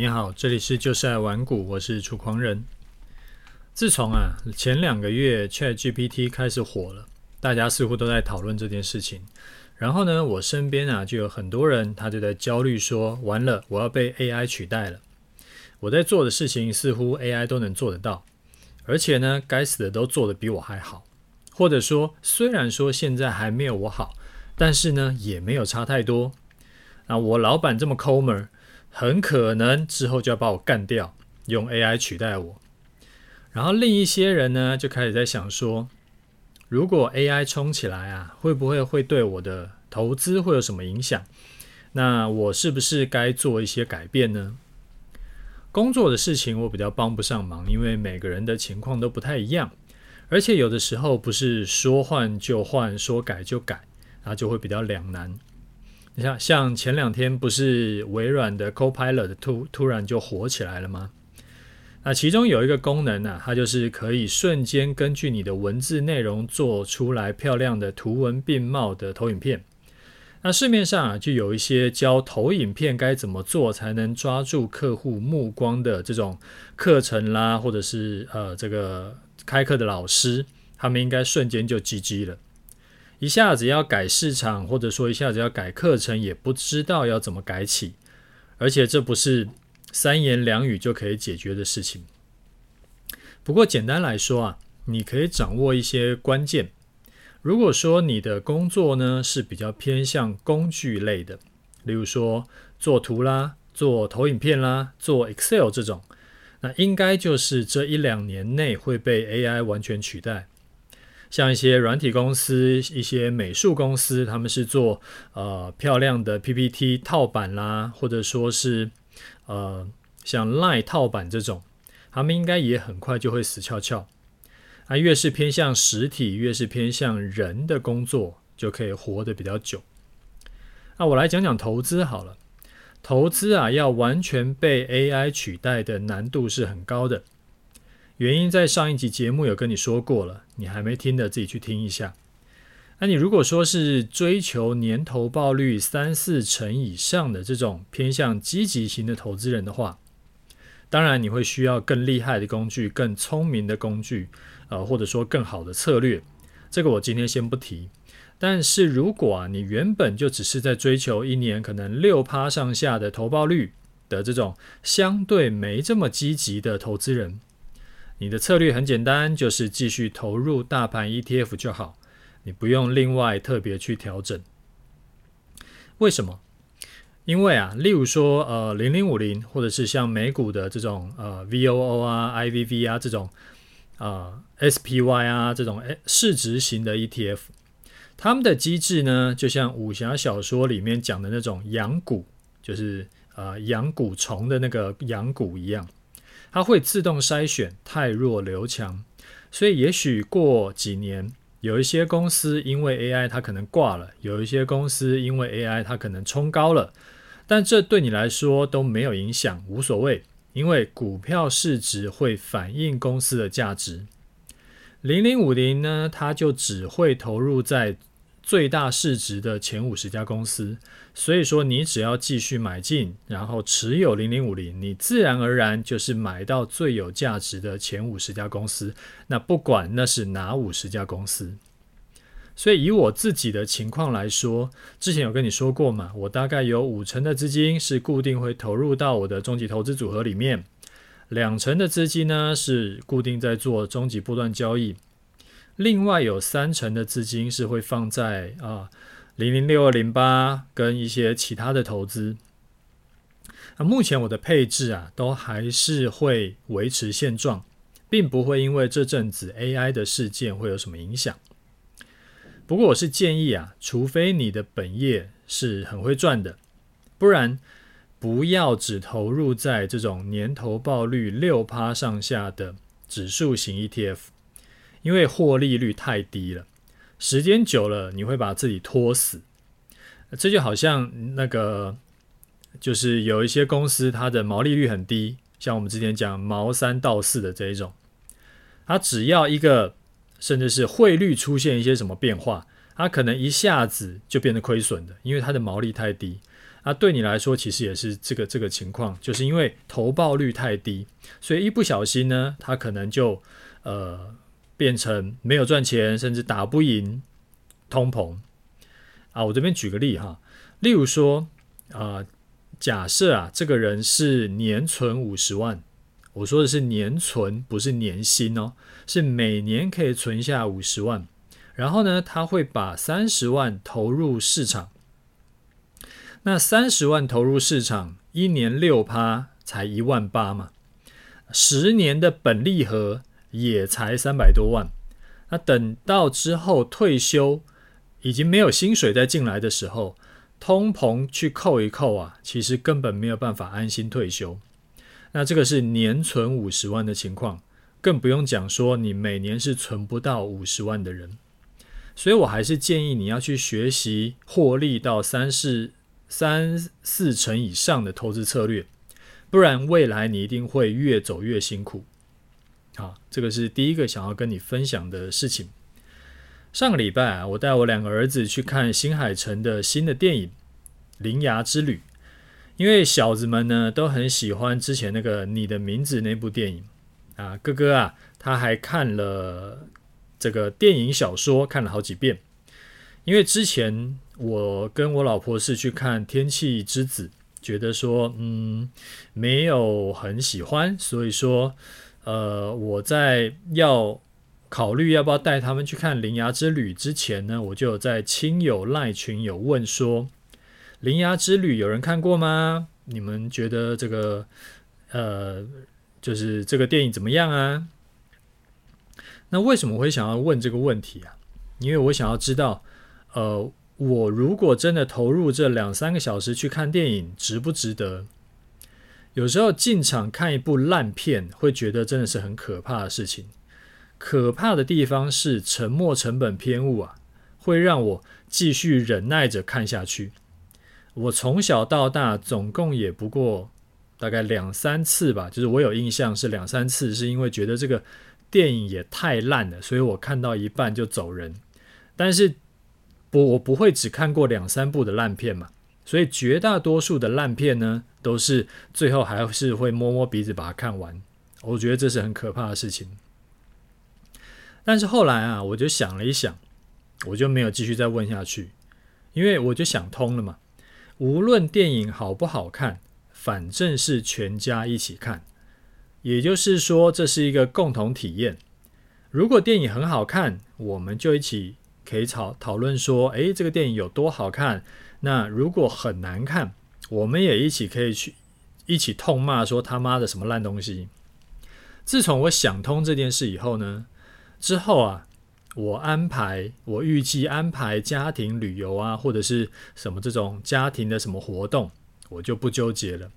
你好，这里是就是爱玩股，我是楚狂人。自从啊前两个月 ChatGPT 开始火了，大家似乎都在讨论这件事情。然后呢，我身边啊就有很多人，他就在焦虑说：完了，我要被 AI 取代了。我在做的事情似乎 AI 都能做得到，而且呢，该死的都做得比我还好。或者说，虽然说现在还没有我好，但是呢，也没有差太多。那我老板这么抠门儿。很可能之后就要把我干掉，用 AI 取代我。然后另一些人呢，就开始在想说，如果 AI 冲起来啊，会不会会对我的投资会有什么影响？那我是不是该做一些改变呢？工作的事情我比较帮不上忙，因为每个人的情况都不太一样，而且有的时候不是说换就换，说改就改，然后就会比较两难。你像像前两天不是微软的 Copilot 突突然就火起来了吗？那其中有一个功能呢、它就是可以瞬间根据你的文字内容做出来漂亮的图文并茂的投影片。那市面上啊就有一些教投影片该怎么做才能抓住客户目光的这种课程啦，或者是呃这个开课的老师，他们应该瞬间就 GG 了。一下子要改市场，或者说一下子要改课程，也不知道要怎么改起，而且这不是三言两语就可以解决的事情。不过简单来说啊，你可以掌握一些关键。如果说你的工作呢是比较偏向工具类的，例如说做图啦、做投影片啦、做 Excel 这种，那应该就是这一两年内会被 AI 完全取代。像一些软体公司、一些美术公司，他们是做呃漂亮的 PPT 套版啦，或者说是呃像 Line 套版这种，他们应该也很快就会死翘翘。啊，越是偏向实体，越是偏向人的工作，就可以活得比较久。那我来讲讲投资好了，投资啊，要完全被 AI 取代的难度是很高的。原因在上一集节目有跟你说过了，你还没听的自己去听一下。那你如果说是追求年投报率三四成以上的这种偏向积极型的投资人的话，当然你会需要更厉害的工具、更聪明的工具，呃，或者说更好的策略。这个我今天先不提。但是如果啊，你原本就只是在追求一年可能六趴上下的投报率的这种相对没这么积极的投资人。你的策略很简单，就是继续投入大盘 ETF 就好，你不用另外特别去调整。为什么？因为啊，例如说呃零零五零，或者是像美股的这种呃 VOO 啊、IVV 啊这种啊、SPY 啊这种市值型的 ETF，他们的机制呢，就像武侠小说里面讲的那种养蛊，就是呃养蛊虫的那个养蛊一样。它会自动筛选汰弱留强，所以也许过几年，有一些公司因为 AI 它可能挂了，有一些公司因为 AI 它可能冲高了，但这对你来说都没有影响，无所谓，因为股票市值会反映公司的价值。零零五零呢，它就只会投入在最大市值的前五十家公司，所以说你只要继续买进，然后持有零零五零，你自然而然就是买到最有价值的前五十家公司。那不管那是哪五十家公司，所以以我自己的情况来说，之前有跟你说过嘛，我大概有五成的资金是固定会投入到我的终极投资组合里面，两成的资金呢是固定在做终极波段交易。另外有三成的资金是会放在啊零零六二零八跟一些其他的投资。那目前我的配置啊都还是会维持现状，并不会因为这阵子 AI 的事件会有什么影响。不过我是建议啊，除非你的本业是很会赚的，不然不要只投入在这种年投报率六趴上下的指数型 ETF。因为获利率太低了，时间久了你会把自己拖死。这就好像那个，就是有一些公司它的毛利率很低，像我们之前讲毛三到四的这一种，它只要一个甚至是汇率出现一些什么变化，它可能一下子就变得亏损的，因为它的毛利太低。那对你来说，其实也是这个这个情况，就是因为投报率太低，所以一不小心呢，它可能就呃变成没有赚钱，甚至打不赢通膨啊。我这边举个例哈，例如说啊、假设啊，这个人是年存五十万，我说的是年存，不是年薪哦，是每年可以存下五十万，然后呢，他会把三十万投入市场。那三十万投入市场，一年六趴才一万八嘛，十年的本利和也才三百多万。那等到之后退休，已经没有薪水再进来的时候，通膨去扣一扣啊，其实根本没有办法安心退休。那这个是年存五十万的情况，更不用讲说你每年是存不到五十万的人。所以我还是建议你要去学习获利到三四。三四成以上的投资策略，不然未来你一定会越走越辛苦。好，这个是第一个想要跟你分享的事情。上个礼拜啊，我带我两个儿子去看新海诚的新的电影《铃芽之旅》，因为小子们呢都很喜欢之前那个《你的名字》那部电影啊。哥哥啊，他还看了这个电影小说，看了好几遍，因为之前。我跟我老婆是去看《天气之子》，觉得说，嗯，没有很喜欢，所以说，呃，我在要考虑要不要带他们去看《铃芽之旅》之前呢，我就有在亲友赖群有问说，《铃芽之旅》有人看过吗？你们觉得这个，呃，就是这个电影怎么样啊？那为什么会想要问这个问题啊？因为我想要知道，呃。我如果真的投入这两三个小时去看电影，值不值得？有时候进场看一部烂片，会觉得真的是很可怕的事情。可怕的地方是沉没成本偏误啊，会让我继续忍耐着看下去。我从小到大总共也不过大概两三次吧，就是我有印象是两三次，是因为觉得这个电影也太烂了，所以我看到一半就走人。但是。不，我不会只看过两三部的烂片嘛，所以绝大多数的烂片呢，都是最后还是会摸摸鼻子把它看完。我觉得这是很可怕的事情。但是后来啊，我就想了一想，我就没有继续再问下去，因为我就想通了嘛。无论电影好不好看，反正是全家一起看，也就是说这是一个共同体验。如果电影很好看，我们就一起。可以讨讨论说，诶，这个电影有多好看？那如果很难看，我们也一起可以去一起痛骂说他妈的什么烂东西。自从我想通这件事以后呢，之后啊，我安排我预计安排家庭旅游啊，或者是什么这种家庭的什么活动，我就不纠结了。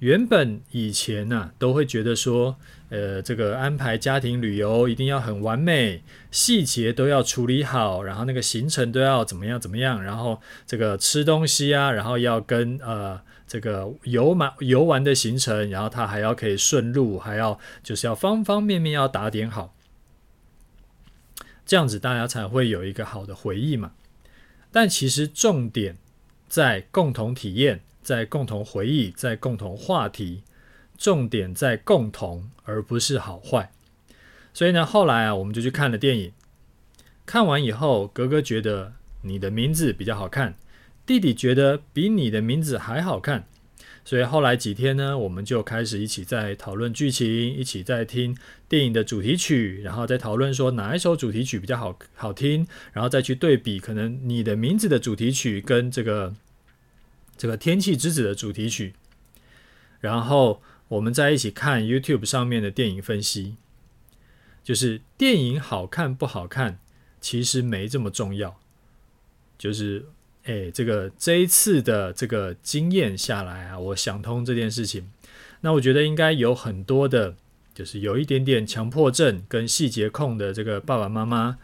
原本以前呢、都会觉得说，呃，这个安排家庭旅游一定要很完美，细节都要处理好，然后那个行程都要怎么样怎么样，然后这个吃东西啊，然后要跟呃这个游玩游玩的行程，然后他还要可以顺路，还要就是要方方面面要打点好，这样子大家才会有一个好的回忆嘛。但其实重点在共同体验。在共同回忆，在共同话题，重点在共同，而不是好坏。所以呢，后来啊，我们就去看了电影。看完以后，哥哥觉得你的名字比较好看，弟弟觉得比你的名字还好看。所以后来几天呢，我们就开始一起在讨论剧情，一起在听电影的主题曲，然后再讨论说哪一首主题曲比较好好听，然后再去对比可能你的名字的主题曲跟这个。这个《天气之子》的主题曲，然后我们再一起看 YouTube 上面的电影分析，就是电影好看不好看，其实没这么重要。就是，哎，这个这一次的这个经验下来啊，我想通这件事情。那我觉得应该有很多的，就是有一点点强迫症跟细节控的这个爸爸妈妈，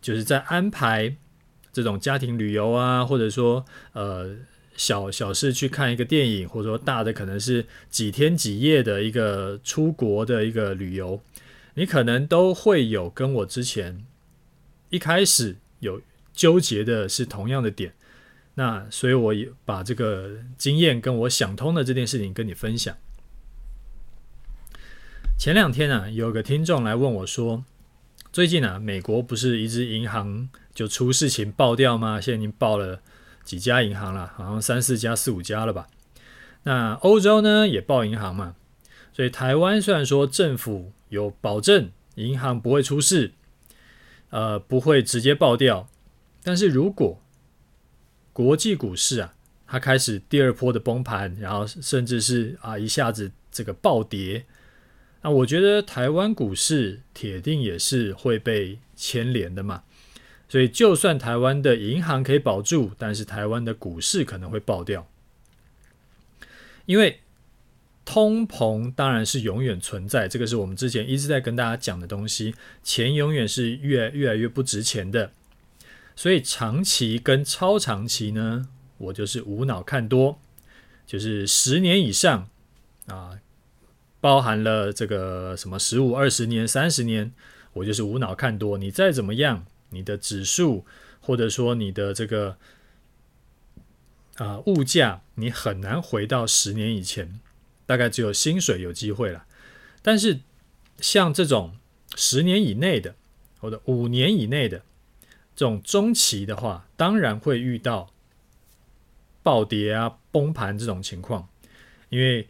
就是在安排这种家庭旅游啊，或者说呃。小小事去看一个电影，或者说大的可能是几天几夜的一个出国的一个旅游，你可能都会有跟我之前一开始有纠结的是同样的点，那所以我也把这个经验跟我想通的这件事情跟你分享。前两天啊，有个听众来问我说，最近啊，美国不是一支银行就出事情爆掉吗？现在已经爆了几家银行了，好像三四家、四五家了吧？那欧洲呢也爆银行嘛？所以台湾虽然说政府有保证银行不会出事，呃，不会直接爆掉，但是如果国际股市啊，它开始第二波的崩盘，然后甚至是啊一下子这个暴跌，那我觉得台湾股市铁定也是会被牵连的嘛。所以就算台湾的银行可以保住，但是台湾的股市可能会爆掉，因为通膨当然是永远存在，这个是我们之前一直在跟大家讲的东西，钱永远是越越来越不值钱的。所以长期跟超长期呢，我就是无脑看多，就是十年以上啊，包含了这个什么十五、二十年、三十年，我就是无脑看多。你再怎么样，你的指数或者说你的这个啊物价，你很难回到十年以前，大概只有薪水有机会了。但是像这种十年以内的，或者五年以内的。这种中期的话，当然会遇到暴跌啊、崩盘这种情况，因为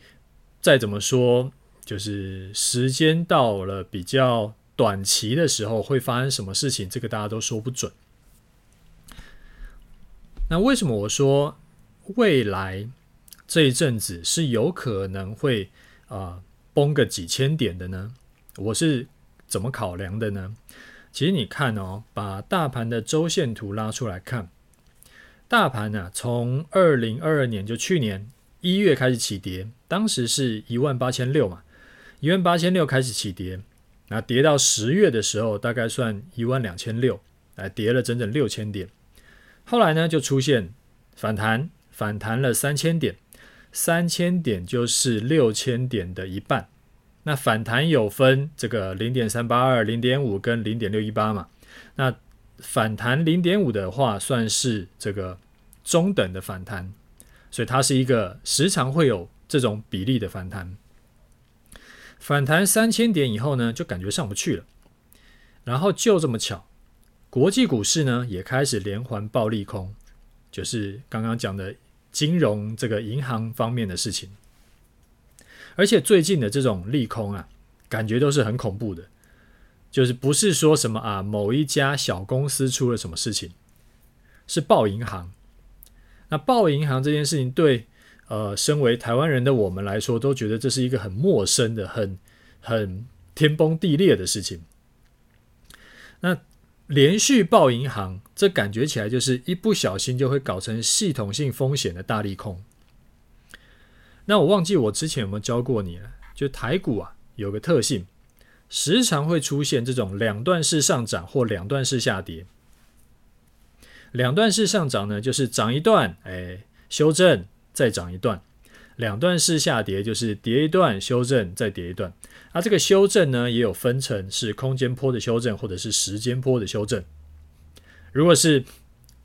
再怎么说，就是时间到了比较短期的时候，会发生什么事情，这个大家都说不准。那为什么我说未来这一阵子是有可能会啊、崩个几千点的呢？我是怎么考量的呢？其实你看哦，把大盘的周线图拉出来看，大盘呢、啊，从二零二二年就去年一月开始起跌，当时是一万八千六嘛，一万八千六开始起跌，那跌到十月的时候，大概算一万两千六，来跌了整整六千点，后来呢就出现反弹，反弹了三千点，三千点就是六千点的一半。那反弹有分这个零点三八二、零点五跟零点六一八嘛。那反弹零点五的话，算是这个中等的反弹，所以它是一个时常会有这种比例的反弹。反弹三千点以后呢，就感觉上不去了。然后就这么巧，国际股市呢也开始连环爆利空，就是刚刚讲的金融这个银行方面的事情。而且最近的这种利空啊，感觉都是很恐怖的，就是不是说什么啊某一家小公司出了什么事情，是爆银行。那爆银行这件事情，对呃，身为台湾人的我们来说，都觉得这是一个很陌生的、很很天崩地裂的事情。那连续爆银行，这感觉起来就是一不小心就会搞成系统性风险的大利空。那我忘记我之前有没有教过你了，就台股啊有个特性，时常会出现这种两段式上涨或两段式下跌。两段式上涨呢，就是涨一段，哎，修正再涨一段；两段式下跌就是跌一段，修正再跌一段。啊，这个修正呢也有分成是空间波的修正或者是时间波的修正。如果是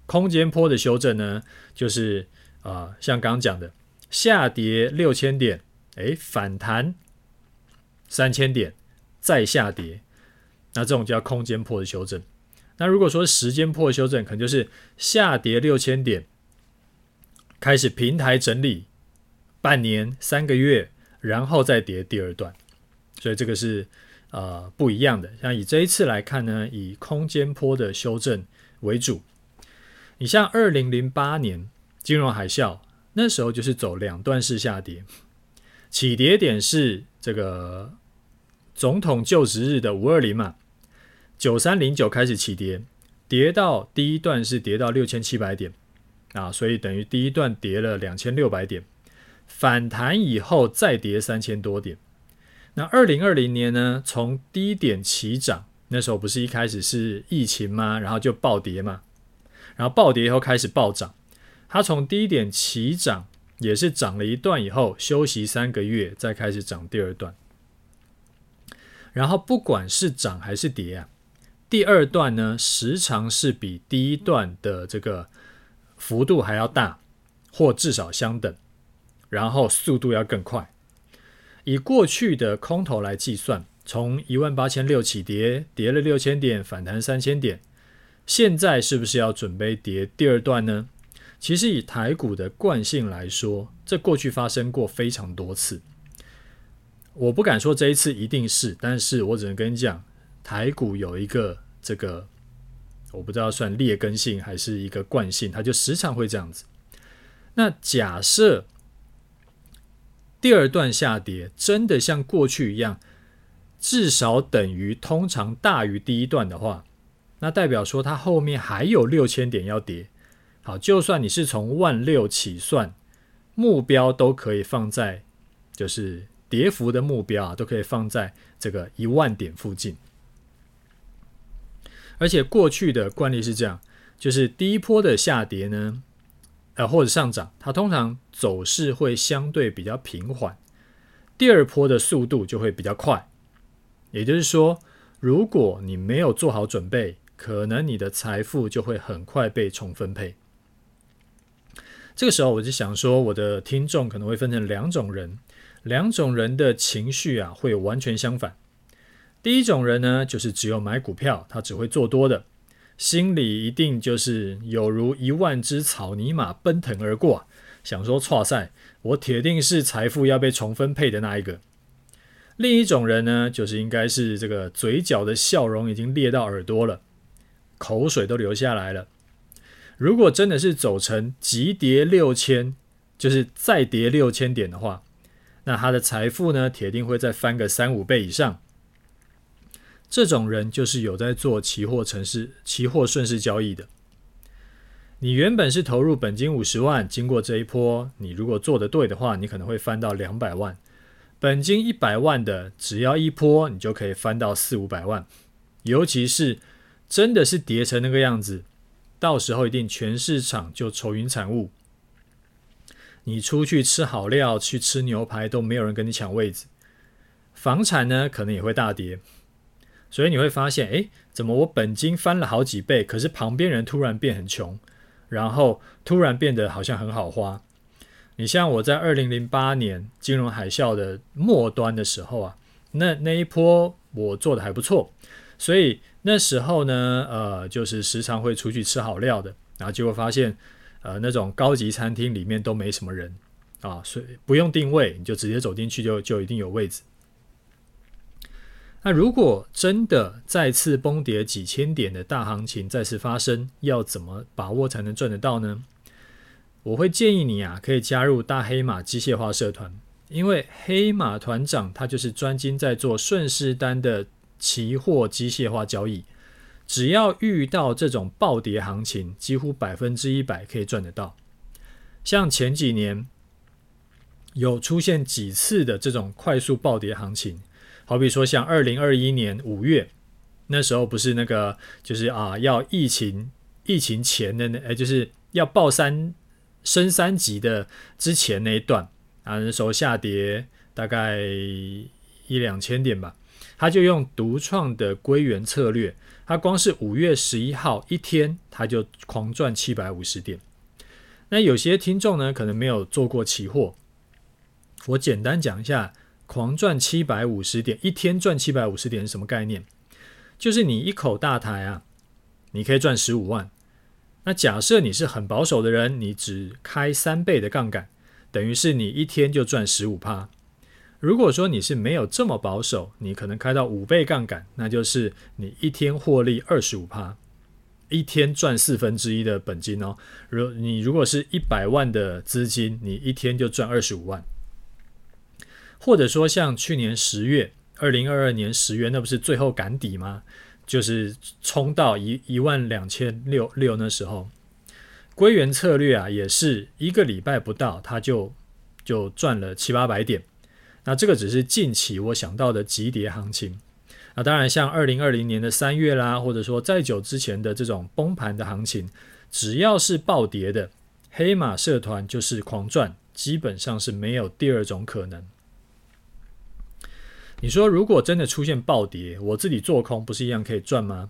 空间波的修正呢，就是啊、像刚讲的。下跌六千点，哎，反弹三千点，再下跌，那这种叫空间波的修正。那如果说时间波修正，可能就是下跌六千点，开始平台整理半年、三个月，然后再跌第二段。所以这个是呃不一样的。像以这一次来看呢，以空间波的修正为主。你像二零零八年金融海啸。那时候就是走两段式下跌，起跌点是这个总统就职日的五二零嘛，九三零九开始起跌，跌到第一段是跌到六千七百点啊，所以等于第一段跌了两千六百点，反弹以后再跌三千多点。那二零二零年呢，从低点起涨，那时候不是一开始是疫情吗？然后就暴跌嘛，然后暴跌以后开始暴涨。它从低点起涨，也是涨了一段以后休息三个月，再开始涨第二段。然后不管是涨还是跌啊，第二段呢，时常是比第一段的这个幅度还要大，或至少相等，然后速度要更快。以过去的空头来计算，从一万八千六起跌，跌了六千点，反弹三千点，现在是不是要准备跌第二段呢？其实以台股的惯性来说，这过去发生过非常多次。我不敢说这一次一定是，但是我只能跟你讲，台股有一个这个，我不知道算劣根性还是一个惯性，它就时常会这样子。那假设。第二段下跌真的像过去一样，至少等于通常大于第一段的话，那代表说它后面还有六千点要跌。好，就算你是从万六起算，目标都可以放在，就是跌幅的目标啊，都可以放在这个一万点附近。而且过去的惯例是这样，就是第一波的下跌呢。呃，或者上涨，它通常走势会相对比较平缓，第二波的速度就会比较快。也就是说，如果你没有做好准备，可能你的财富就会很快被重分配。这个时候，我就想说，我的听众可能会分成两种人，两种人的情绪啊会完全相反。第一种人呢，就是只有买股票，他只会做多的。心里一定就是有如一万只草泥马奔腾而过，想说挫赛，我铁定是财富要被重分配的那一个。另一种人呢，就是应该是这个嘴角的笑容已经裂到耳朵了，口水都流下来了。如果真的是走成急跌六千，就是再跌六千点的话，那他的财富呢，铁定会再翻个三五倍以上。这种人就是有在做期货城市、期货顺势交易的。你原本是投入本金五十万，经过这一波，你如果做得对的话，你可能会翻到两百万。本金一百万的，只要一波，你就可以翻到四五百万。尤其是真的是跌成那个样子，到时候一定全市场就愁云惨雾。你出去吃好料，去吃牛排都没有人跟你抢位子。房产呢，可能也会大跌。所以你会发现，诶，怎么我本金翻了好几倍，可是旁边人突然变很穷，然后突然变得好像很好花。你像我在二零零八年金融海啸的末端的时候啊，那那一波我做的还不错，所以那时候呢，呃，就是时常会出去吃好料的，然后结果发现，呃，那种高级餐厅里面都没什么人啊，所以不用定位，你就直接走进去就就一定有位置。那如果真的再次崩跌几千点的大行情再次发生，要怎么把握才能赚得到呢？我会建议你啊，可以加入大黑马机械化社团，因为黑马团长他就是专精在做顺势单的期货机械化交易，只要遇到这种暴跌行情，几乎百分之一百可以赚得到。像前几年有出现几次的这种快速暴跌行情。好比说，像二零二一年五月那时候，不是那个就是啊，要疫情疫情前的那，呃，就是要报三升三级的之前那一段啊，那时候下跌大概一两千点吧，他就用独创的归元策略，他光是五月十一号一天，他就狂赚七百五十点。那有些听众呢，可能没有做过期货，我简单讲一下。狂赚七百五十点，一天赚七百五十点是什么概念？就是你一口大台啊，你可以赚十五万。那假设你是很保守的人，你只开三倍的杠杆，等于是你一天就赚十五趴。如果说你是没有这么保守，你可能开到五倍杠杆，那就是你一天获利二十五趴，一天赚四分之一的本金哦。如你如果是一百万的资金，你一天就赚二十五万。或者说像去年十月，二零二二年十月，那不是最后赶底吗？就是冲到一一万两千六六那时候，归元策略啊，也是一个礼拜不到，它就就赚了七八百点。那这个只是近期我想到的急跌行情。那当然，像二零二零年的三月啦，或者说再久之前的这种崩盘的行情，只要是暴跌的，黑马社团就是狂赚，基本上是没有第二种可能。你说，如果真的出现暴跌，我自己做空不是一样可以赚吗？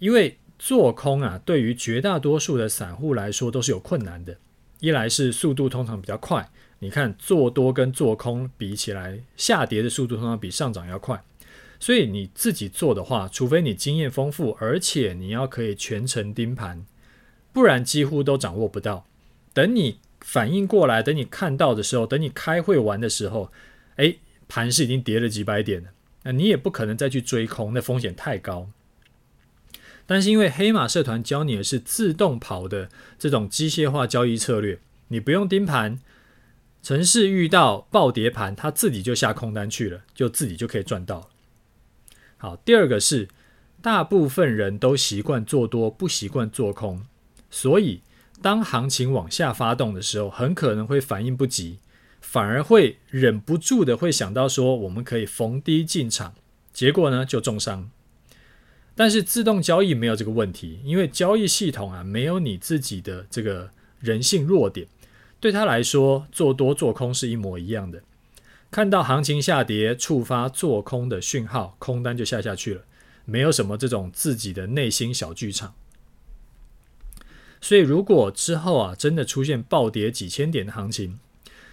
因为做空啊，对于绝大多数的散户来说都是有困难的。一来是速度通常比较快，你看做多跟做空比起来，下跌的速度通常比上涨要快。所以你自己做的话，除非你经验丰富，而且你要可以全程盯盘，不然几乎都掌握不到。等你反应过来，等你看到的时候，等你开会完的时候，诶，盘是已经跌了几百点了，那你也不可能再去追空，那风险太高。但是因为黑马社团教你的是自动跑的这种机械化交易策略，你不用盯盘，城市遇到暴跌盘，它自己就下空单去了，就自己就可以赚到。好，第二个是大部分人都习惯做多，不习惯做空，所以当行情往下发动的时候，很可能会反应不及，反而会忍不住的会想到说我们可以逢低进场，结果呢就重伤。但是自动交易没有这个问题，因为交易系统啊没有你自己的这个人性弱点，对他来说做多做空是一模一样的。看到行情下跌，触发做空的讯号，空单就下下去了，没有什么这种自己的内心小剧场。所以如果之后啊真的出现暴跌几千点的行情，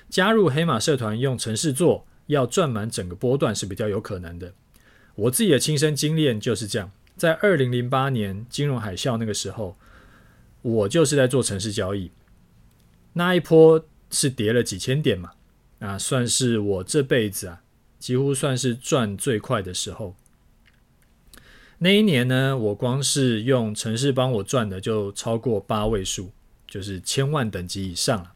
加入黑马社团用程式做，要赚满整个波段是比较有可能的。我自己的亲身经验就是这样。在二零零八年金融海啸那个时候，我就是在做程式交易，那一波是跌了几千点嘛，啊，算是我这辈子啊，几乎算是赚最快的时候。那一年呢，我光是用程式帮我赚的就超过八位数，就是千万等级以上了。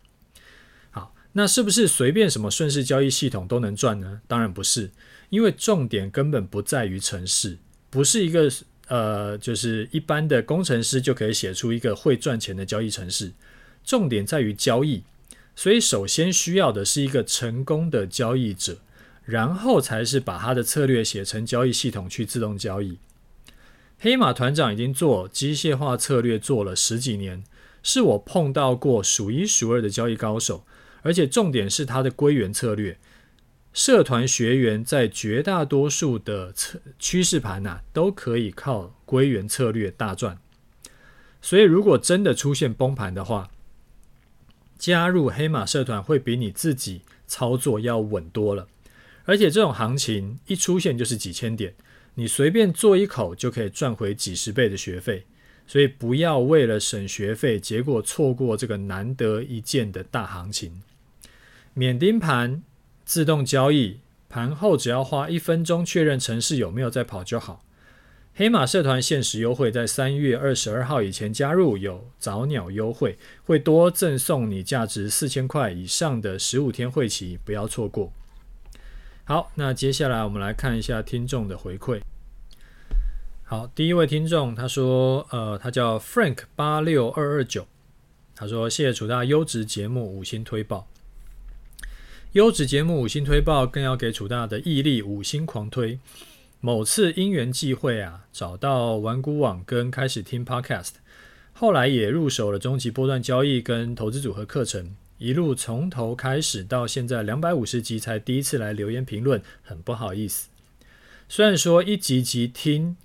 那是不是随便什么顺势交易系统都能赚呢？当然不是，因为重点根本不在于程式，不是一个。呃，就是一般的工程师就可以写出一个会赚钱的交易程式，重点在于交易，所以首先需要的是一个成功的交易者，然后才是把他的策略写成交易系统去自动交易。黑马团长已经做机械化策略做了十几年，是我碰到过数一数二的交易高手，而且重点是它的归元策略。社团学员在绝大多数的趋势盘呐，都可以靠归元策略大赚。所以，如果真的出现崩盘的话，加入黑马社团会比你自己操作要稳多了。而且，这种行情一出现就是几千点，你随便做一口就可以赚回几十倍的学费。所以，不要为了省学费，结果错过这个难得一见的大行情。免盯盘。自动交易，盘后只要花一分钟确认程式有没有在跑就好。黑马社团限时优惠，在三月二十二号以前加入有早鸟优惠，会多赠送你价值四千块以上的十五天会期，不要错过。好，那接下来我们来看一下听众的回馈。好，第一位听众他说，呃，他叫 Frank 八六二二九，他说谢谢楚大优质节目五星推爆。优质节目五星推爆，更要给楚大的毅力五星狂推。某次因缘际会啊，找到玩股网跟开始听 Podcast，后来也入手了终极波段交易跟投资组合课程，一路从头开始到现在两百五十集才第一次来留言评论，很不好意思。虽然说一集集听，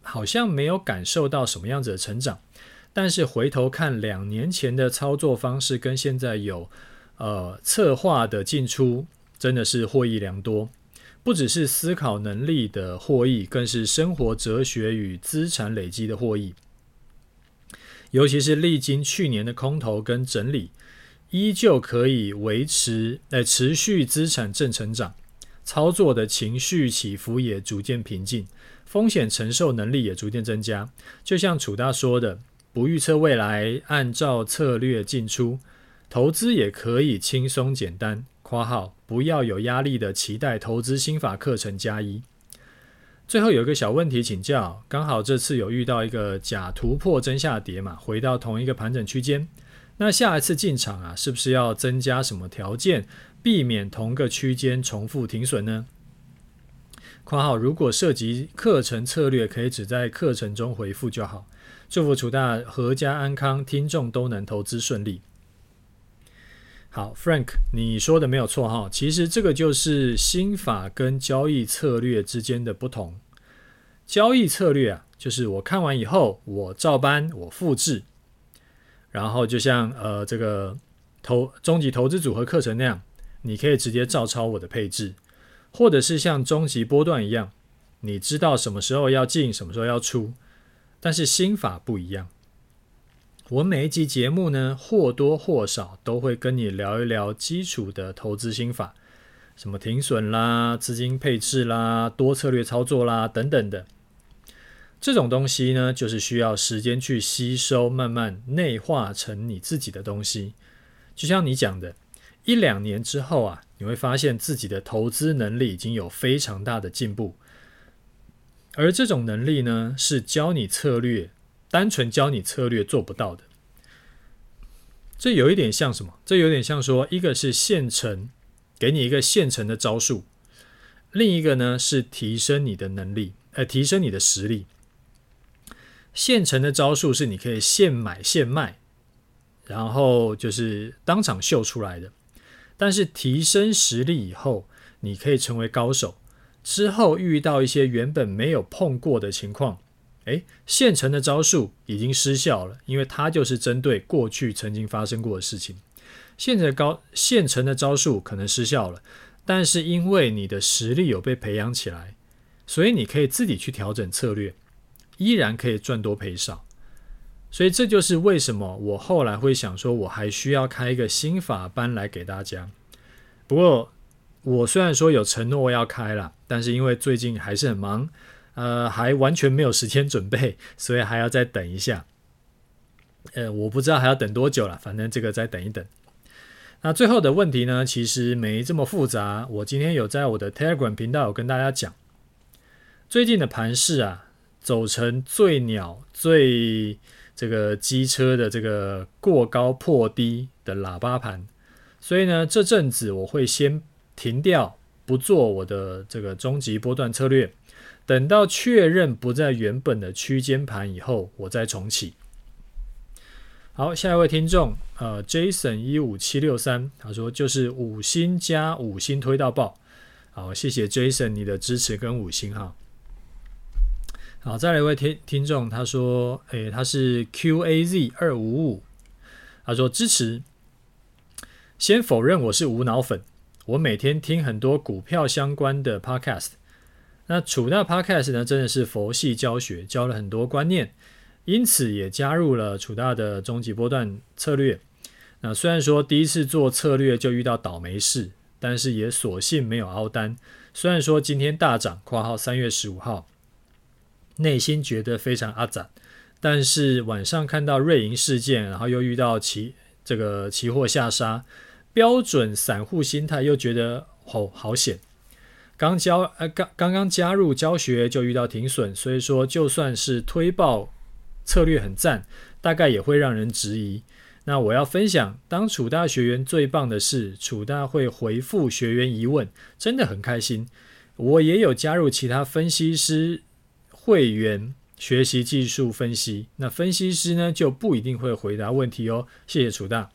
好像没有感受到什么样子的成长，但是回头看两年前的操作方式跟现在有。呃，策划的进出真的是获益良多，不只是思考能力的获益，更是生活哲学与资产累积的获益。尤其是历经去年的空头跟整理，依旧可以维持呃持续资产正成长，操作的情绪起伏也逐渐平静，风险承受能力也逐渐增加。就像楚大说的，不预测未来，按照策略进出。投资也可以轻松简单（括号不要有压力的期待投资心法课程加一）。最后有一个小问题请教，刚好这次有遇到一个假突破真下跌嘛，回到同一个盘整区间，那下一次进场啊，是不是要增加什么条件，避免同个区间重复停损呢？（括号如果涉及课程策略，可以只在课程中回复就好。祝福楚大阖家安康，听众都能投资顺利。好，Frank，你说的没有错哈。其实这个就是心法跟交易策略之间的不同。交易策略啊，就是我看完以后，我照搬，我复制，然后就像呃这个投终极投资组合课程那样，你可以直接照抄我的配置，或者是像终极波段一样，你知道什么时候要进，什么时候要出，但是心法不一样。我每一集节目呢，或多或少都会跟你聊一聊基础的投资心法，什么停损啦、资金配置啦、多策略操作啦等等的。这种东西呢，就是需要时间去吸收，慢慢内化成你自己的东西。就像你讲的，一两年之后啊，你会发现自己的投资能力已经有非常大的进步。而这种能力呢，是教你策略。单纯教你策略做不到的，这有一点像什么？这有点像说，一个是现成，给你一个现成的招数；另一个呢是提升你的能力，呃，提升你的实力。现成的招数是你可以现买现卖，然后就是当场秀出来的。但是提升实力以后，你可以成为高手，之后遇到一些原本没有碰过的情况。诶，现成的招数已经失效了，因为它就是针对过去曾经发生过的事情。现在高现成的招数可能失效了，但是因为你的实力有被培养起来，所以你可以自己去调整策略，依然可以赚多赔少。所以这就是为什么我后来会想说，我还需要开一个心法班来给大家。不过我虽然说有承诺要开了，但是因为最近还是很忙。呃，还完全没有时间准备，所以还要再等一下。呃，我不知道还要等多久了，反正这个再等一等。那最后的问题呢，其实没这么复杂。我今天有在我的 Telegram 频道有跟大家讲，最近的盘势啊，走成最鸟、最这个机车的这个过高破低的喇叭盘，所以呢，这阵子我会先停掉，不做我的这个终极波段策略。等到确认不在原本的区间盘以后，我再重启。好，下一位听众，呃，Jason 一五七六三，他说就是五星加五星推到爆。好，谢谢 Jason 你的支持跟五星哈。好，再来一位听听众，他说，诶，他是 QAZ 二五五，他说支持。先否认我是无脑粉，我每天听很多股票相关的 Podcast。那楚大 Podcast 呢，真的是佛系教学，教了很多观念，因此也加入了楚大的终极波段策略。那虽然说第一次做策略就遇到倒霉事，但是也索性没有凹单。虽然说今天大涨（括号三月十五号），内心觉得非常阿杂，但是晚上看到瑞银事件，然后又遇到期这个期货下杀，标准散户心态又觉得哦好险。刚教呃刚刚刚加入教学就遇到停损，所以说就算是推爆策略很赞，大概也会让人质疑。那我要分享，当楚大学员最棒的是楚大会回复学员疑问，真的很开心。我也有加入其他分析师会员学习技术分析，那分析师呢就不一定会回答问题哦。谢谢楚大。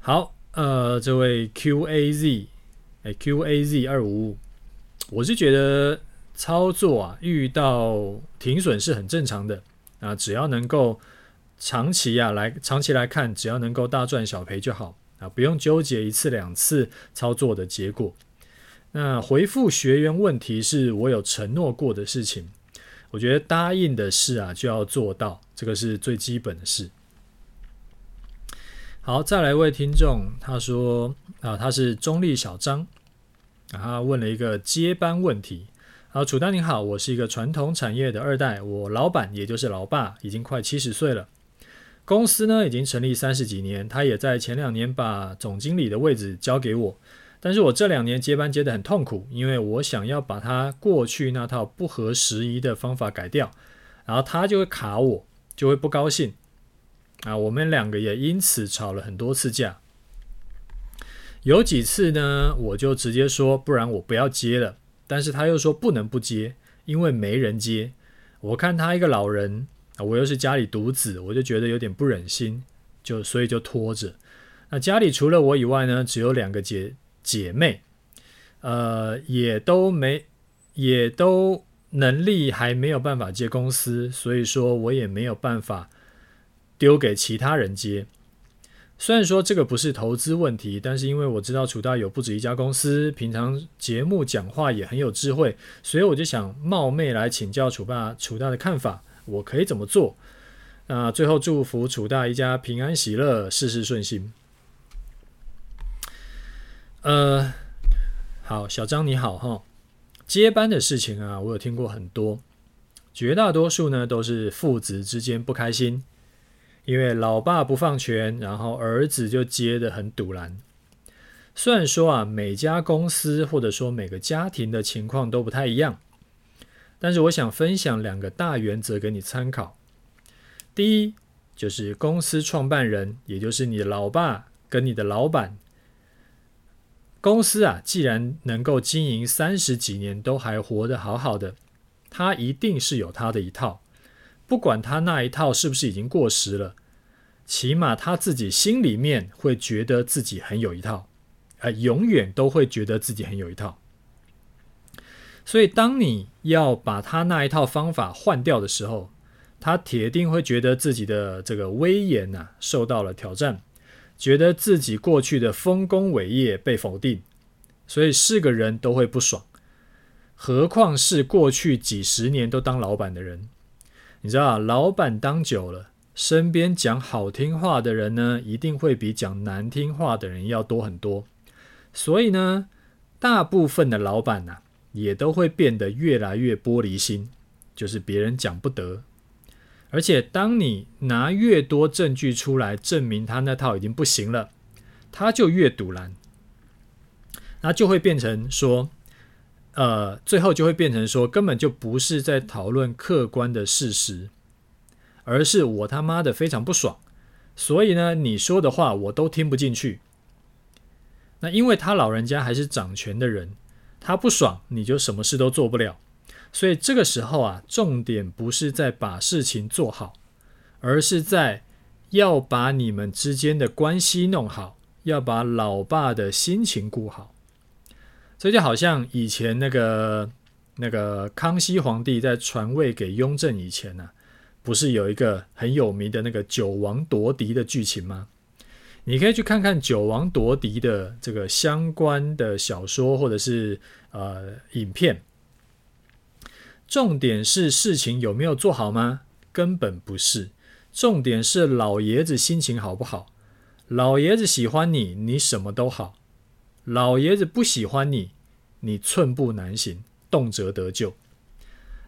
好，呃，这位 QAZ。哎，QAZ 二五五，我是觉得操作啊，遇到停损是很正常的啊，只要能够长期啊来长期来看，只要能够大赚小赔就好啊，不用纠结一次两次操作的结果。那回复学员问题是我有承诺过的事情，我觉得答应的事啊就要做到，这个是最基本的事。好，再来一位听众，他说啊，他是中立小张，啊，他问了一个接班问题。好，楚丹你好，我是一个传统产业的二代，我老板也就是老爸已经快七十岁了，公司呢已经成立三十几年，他也在前两年把总经理的位置交给我，但是我这两年接班接得很痛苦，因为我想要把他过去那套不合时宜的方法改掉，然后他就会卡我，就会不高兴。啊，我们两个也因此吵了很多次架。有几次呢，我就直接说，不然我不要接了。但是他又说不能不接，因为没人接。我看他一个老人，我又是家里独子，我就觉得有点不忍心，就所以就拖着。那家里除了我以外呢，只有两个姐姐妹，呃，也都没，也都能力还没有办法接公司，所以说我也没有办法丢给其他人接。虽然说这个不是投资问题，但是因为我知道楚大有不止一家公司，平常节目讲话也很有智慧，所以我就想冒昧来请教楚爸楚大的看法，我可以怎么做？那最后祝福楚大一家平安喜乐，事事顺心。呃，好，小张你好哈，接班的事情啊，我有听过很多，绝大多数呢都是父子之间不开心。因为老爸不放权，然后儿子就接得很堵。虽然说啊，每家公司或者说每个家庭的情况都不太一样，但是我想分享两个大原则给你参考。第一，就是公司创办人，也就是你的老爸跟你的老板，公司啊，既然能够经营三十几年都还活得好好的，他一定是有他的一套。不管他那一套是不是已经过时了，起码他自己心里面会觉得自己很有一套，呃，永远都会觉得自己很有一套。所以，当你要把他那一套方法换掉的时候，他铁定会觉得自己的这个威严呐受到了挑战，觉得自己过去的丰功伟业被否定，所以是个人都会不爽，何况是过去几十年都当老板的人。你知道啊，老板当久了，身边讲好听话的人呢，一定会比讲难听话的人要多很多。所以呢，大部分的老板呐，也都会变得越来越玻璃心，就是别人讲不得。而且，当你拿越多证据出来证明他那套已经不行了，他就越赌烂，那就会变成说。呃，最后就会变成说，根本就不是在讨论客观的事实，而是我他妈的非常不爽，所以呢，你说的话我都听不进去。那因为他老人家还是掌权的人，他不爽，你就什么事都做不了。所以这个时候啊，重点不是在把事情做好，而是在要把你们之间的关系弄好，要把老爸的心情顾好。这就好像以前那个那个康熙皇帝在传位给雍正以前呢、不是有一个很有名的那个九王夺嫡的剧情吗？你可以去看看九王夺嫡的这个相关的小说或者是呃影片。重点是事情有没有做好吗？根本不是，重点是老爷子心情好不好？老爷子喜欢你，你什么都好。老爷子不喜欢你，你寸步难行，动辄得咎。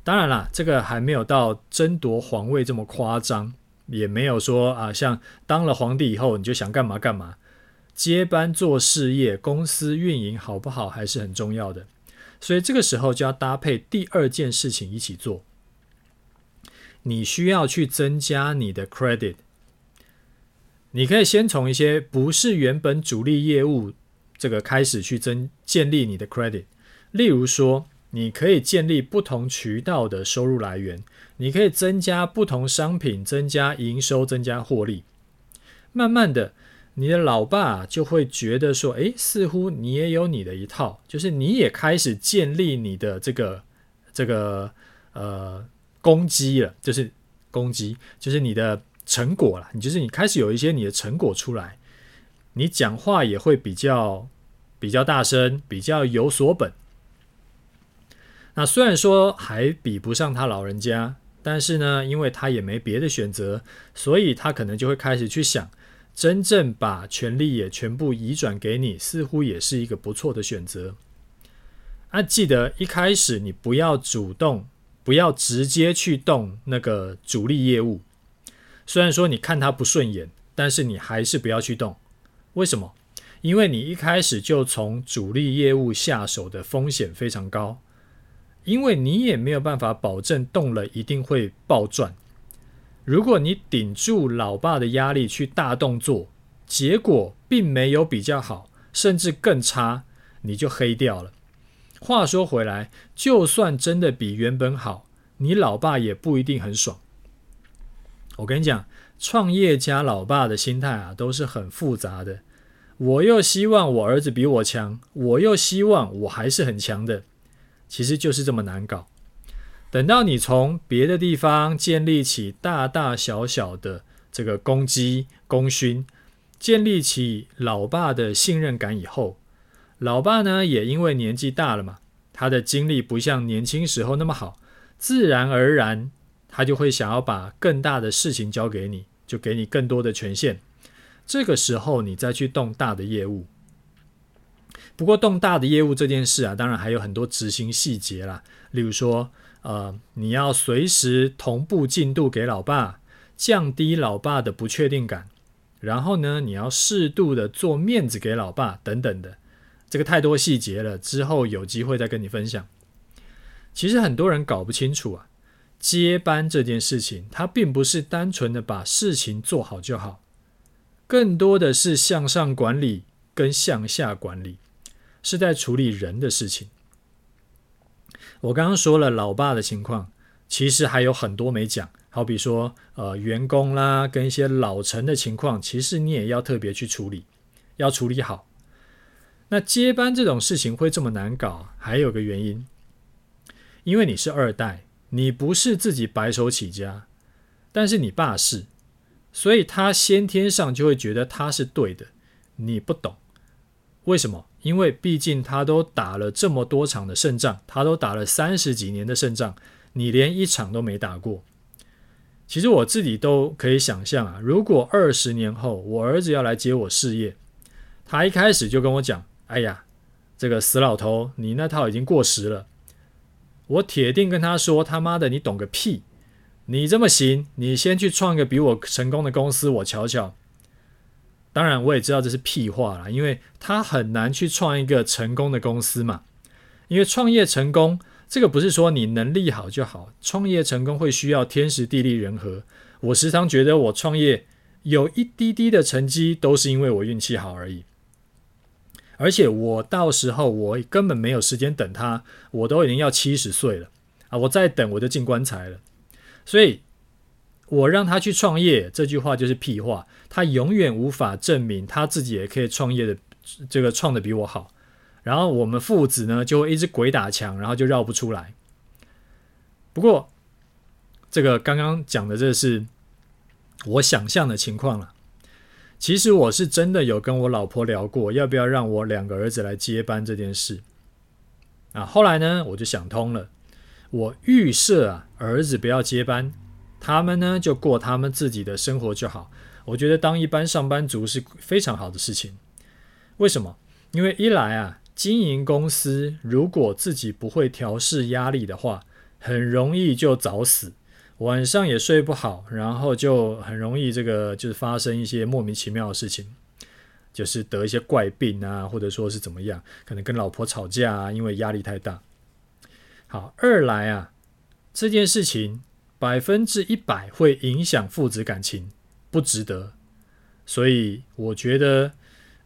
当然啦，这个还没有到争夺皇位这么夸张，也没有说啊，像当了皇帝以后你就想干嘛干嘛。接班做事业，公司运营好不好还是很重要的。所以这个时候就要搭配第二件事情一起做。你需要去增加你的 credit。你可以先从一些不是原本主力业务。这个开始去增建立你的 credit，例如说，你可以建立不同渠道的收入来源，你可以增加不同商品，增加营收，增加获利。慢慢的，你的老爸就会觉得说，诶，似乎你也有你的一套，就是你也开始建立你的这个这个呃攻击了，就是攻击，就是你的成果了，你就是你开始有一些你的成果出来，你讲话也会比较。比较大声，比较有所本。那虽然说还比不上他老人家，但是呢，因为他也没别的选择，所以他可能就会开始去想，真正把权力也全部移转给你，似乎也是一个不错的选择。啊，记得一开始你不要主动，不要直接去动那个主力业务。虽然说你看他不顺眼，但是你还是不要去动。为什么？因为你一开始就从主力业务下手的风险非常高，因为你也没有办法保证动了一定会暴赚。如果你顶住老爸的压力去大动作，结果并没有比较好，甚至更差，你就黑掉了。话说回来，就算真的比原本好，你老爸也不一定很爽。我跟你讲，创业家老爸的心态啊，都是很复杂的。我又希望我儿子比我强，我又希望我还是很强的，其实就是这么难搞。等到你从别的地方建立起大大小小的这个功绩功勋，建立起老爸的信任感以后，老爸呢也因为年纪大了嘛，他的精力不像年轻时候那么好，自然而然他就会想要把更大的事情交给你，就给你更多的权限。这个时候你再去动大的业务。不过动大的业务这件事啊，当然还有很多执行细节啦，例如说，呃，你要随时同步进度给老爸，降低老爸的不确定感。然后呢，你要适度的做面子给老爸，等等的。这个太多细节了，之后有机会再跟你分享。其实很多人搞不清楚啊，接班这件事情，它并不是单纯的把事情做好就好，更多的是向上管理跟向下管理，是在处理人的事情。我刚刚说了老爸的情况，其实还有很多没讲，好比说呃员工啦，跟一些老臣的情况，其实你也要特别去处理，要处理好。那接班这种事情会这么难搞，还有个原因，因为你是二代，你不是自己白手起家，但是你爸是，所以他先天上就会觉得他是对的，你不懂，为什么？因为毕竟他都打了这么多场的胜仗，他都打了三十几年的胜仗，你连一场都没打过。其实我自己都可以想象啊，如果二十年后我儿子要来接我事业，他一开始就跟我讲：“哎呀，这个死老头，你那套已经过时了。”我铁定跟他说：“他妈的，你懂个屁！你这么行，你先去创个比我成功的公司，我瞧瞧。”当然，我也知道这是屁话啦，因为他很难去创一个成功的公司嘛。因为创业成功，这个不是说你能力好就好，创业成功会需要天时地利人和。我时常觉得我创业有一滴滴的成绩，都是因为我运气好而已。而且我到时候我根本没有时间等他，我都已经要七十岁了啊！我再等我就进棺材了。所以。我让他去创业，这句话就是屁话。他永远无法证明他自己也可以创业的，这个创的比我好。然后我们父子呢，就会一直鬼打墙，然后就绕不出来。不过，这个刚刚讲的这是我想象的情况了。其实我是真的有跟我老婆聊过，要不要让我两个儿子来接班这件事。啊，后来呢，我就想通了。我预设啊，儿子不要接班。他们呢，就过他们自己的生活就好。我觉得当一般上班族是非常好的事情。为什么？因为一来啊，经营公司如果自己不会调试压力的话，很容易就早死，晚上也睡不好，然后就很容易这个就是发生一些莫名其妙的事情，就是得一些怪病啊，或者说是怎么样，可能跟老婆吵架啊，因为压力太大。好，二来啊，这件事情。百分之一百会影响父子感情，不值得。所以我觉得，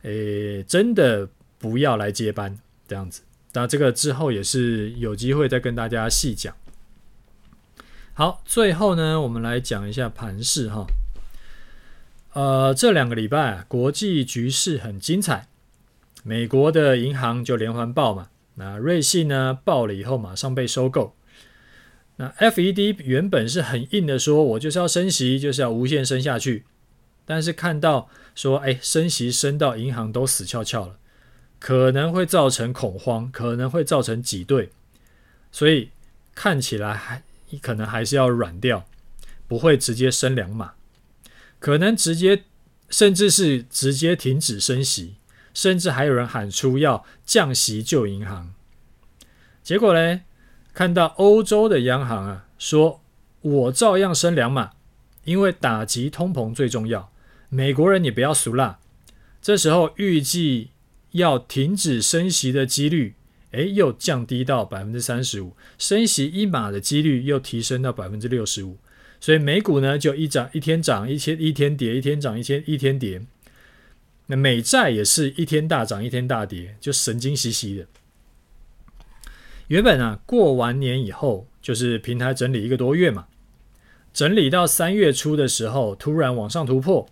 诶，真的不要来接班这样子。那这个之后也是有机会再跟大家细讲。好，最后呢，我们来讲一下盘势哈。呃，这两个礼拜啊，国际局势很精彩。美国的银行就连环爆嘛，那瑞信呢爆了以后马上被收购。那 FED 原本是很硬的说，我就是要升息，就是要无限升下去。但是看到说，哎，升息升到银行都死翘翘了，可能会造成恐慌，可能会造成挤兑，所以看起来还你可能还是要软掉，不会直接升两码，可能直接甚至是直接停止升息，甚至还有人喊出要降息救银行。结果呢？看到欧洲的央行啊，说我照样升两码，因为打击通膨最重要。美国人你不要俗辣。这时候预计要停止升息的几率，诶，又降低到百分之三十五，升息一码的几率又提升到百分之六十五。所以美股呢就一涨一天涨，一天一天跌，一天涨一天一天跌。那美债也是一天大涨一天大跌，就神经兮兮的。原本啊，过完年以后就是平台整理一个多月嘛，整理到三月初的时候，突然往上突破。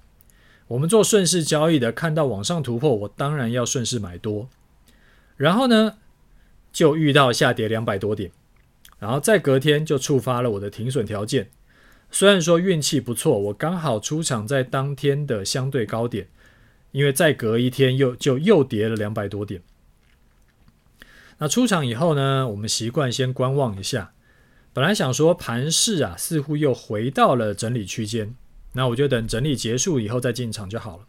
我们做顺势交易的，看到往上突破，我当然要顺势买多。然后呢，就遇到下跌两百多点，然后再隔天就触发了我的停损条件。虽然说运气不错，我刚好出场在当天的相对高点，因为再隔一天又就又跌了两百多点。那出场以后呢，我们习惯先观望一下。本来想说盘势啊，似乎又回到了整理区间，那我就等整理结束以后再进场就好了。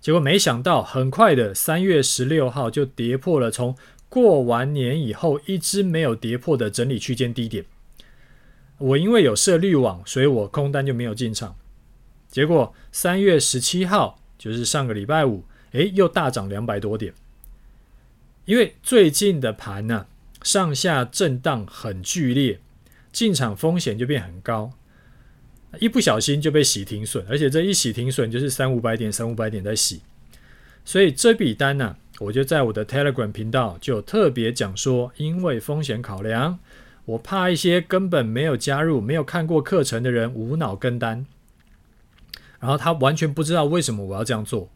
结果没想到，很快的三月十六号就跌破了从过完年以后一直没有跌破的整理区间低点。我因为有设滤网，所以我空单就没有进场。结果三月十七号，就是上个礼拜五，诶，又大涨两百多点。因为最近的盘呢、上下震荡很剧烈。进场风险就变很高，一不小心就被洗停损，而且这一洗停损就是三五百点、三五百点在洗，所以这笔单呢、我就在我的 Telegram 频道就特别讲说，因为风险考量，我怕一些根本没有加入、没有看过课程的人无脑跟单，然后他完全不知道为什么我要这样做，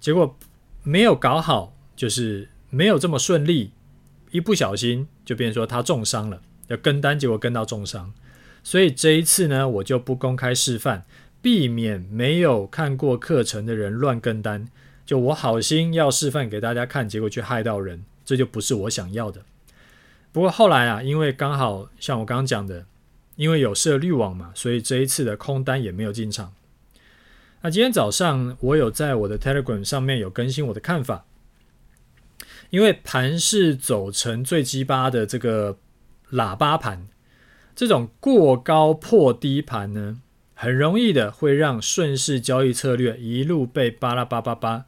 结果没有搞好，就是没有这么顺利，一不小心就变成说他重伤了。要跟单，结果跟到重伤，所以这一次呢，我就不公开示范，避免没有看过课程的人乱跟单。就我好心要示范给大家看，结果却害到人，这就不是我想要的。不过后来啊，因为刚好像我刚刚讲的，因为有设滤网嘛，所以这一次的空单也没有进场。那今天早上我有在我的 Telegram 上面有更新我的看法，因为盘势走成最鸡巴的这个。喇叭盘这种过高破低盘呢，很容易的会让顺势交易策略一路被巴拉巴巴巴，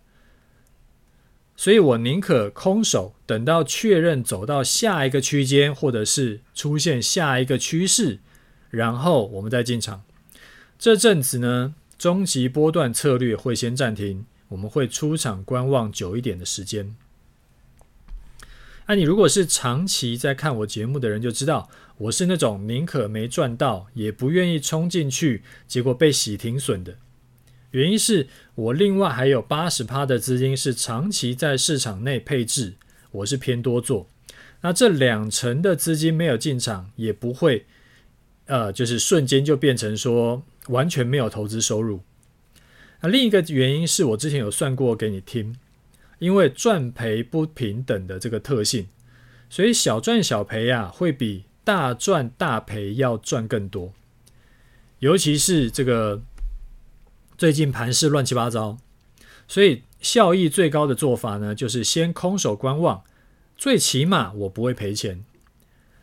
所以我宁可空手，等到确认走到下一个区间，或者是出现下一个趋势，然后我们再进场。这阵子呢，终极波段策略会先暂停，我们会出场观望久一点的时间。那你如果是长期在看我节目的人，就知道我是那种宁可没赚到，也不愿意冲进去，结果被洗停损的。原因是我另外还有八十趴的资金是长期在市场内配置，我是偏多做。那这两成的资金没有进场，也不会，呃，就是瞬间就变成说完全没有投资收入。那另一个原因是我之前有算过给你听。因为赚赔不平等的这个特性，所以小赚小赔啊，会比大赚大赔要赚更多。尤其是这个最近盘势乱七八糟，所以效益最高的做法呢，就是先空手观望，最起码我不会赔钱。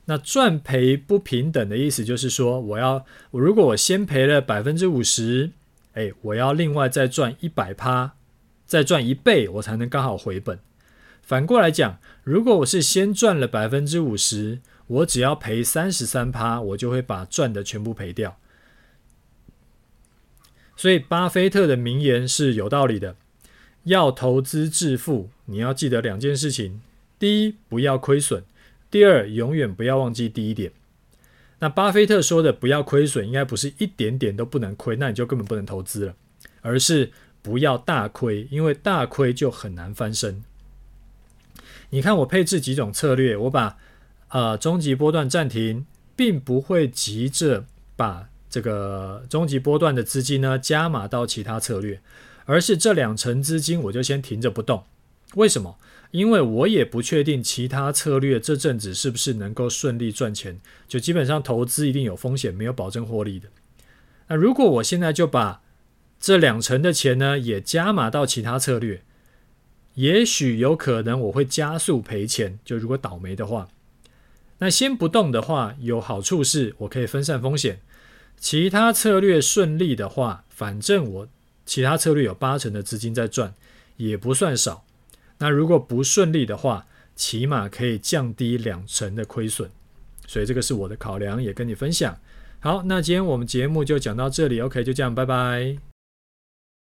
那赚赔不平等的意思就是说，我要如果我先赔了百分之五十，哎，我要另外再赚一百趴。再赚一倍，我才能刚好回本。反过来讲，如果我是先赚了百分之五十，我只要赔三十三趴，我就会把赚的全部赔掉。所以，巴菲特的名言是有道理的：要投资致富，你要记得两件事情：第一，不要亏损；第二，永远不要忘记第一点。那巴菲特说的不要亏损，应该不是一点点都不能亏，那你就根本不能投资了，而是。不要大亏，因为大亏就很难翻身。你看我配置几种策略，我把呃终极波段暂停，并不会急着把这个终极波段的资金呢加码到其他策略，而是这两成资金我就先停着不动。为什么？因为我也不确定其他策略这阵子是不是能够顺利赚钱，就基本上投资一定有风险，没有保证获利的。那如果我现在就把这两成的钱呢，也加码到其他策略，也许有可能我会加速赔钱。就如果倒霉的话，那先不动的话，有好处是我可以分散风险。其他策略顺利的话，反正我其他策略有八成的资金在赚，也不算少。那如果不顺利的话，起码可以降低两成的亏损。所以这个是我的考量，也跟你分享。好，那今天我们节目就讲到这里，OK，就这样，拜拜。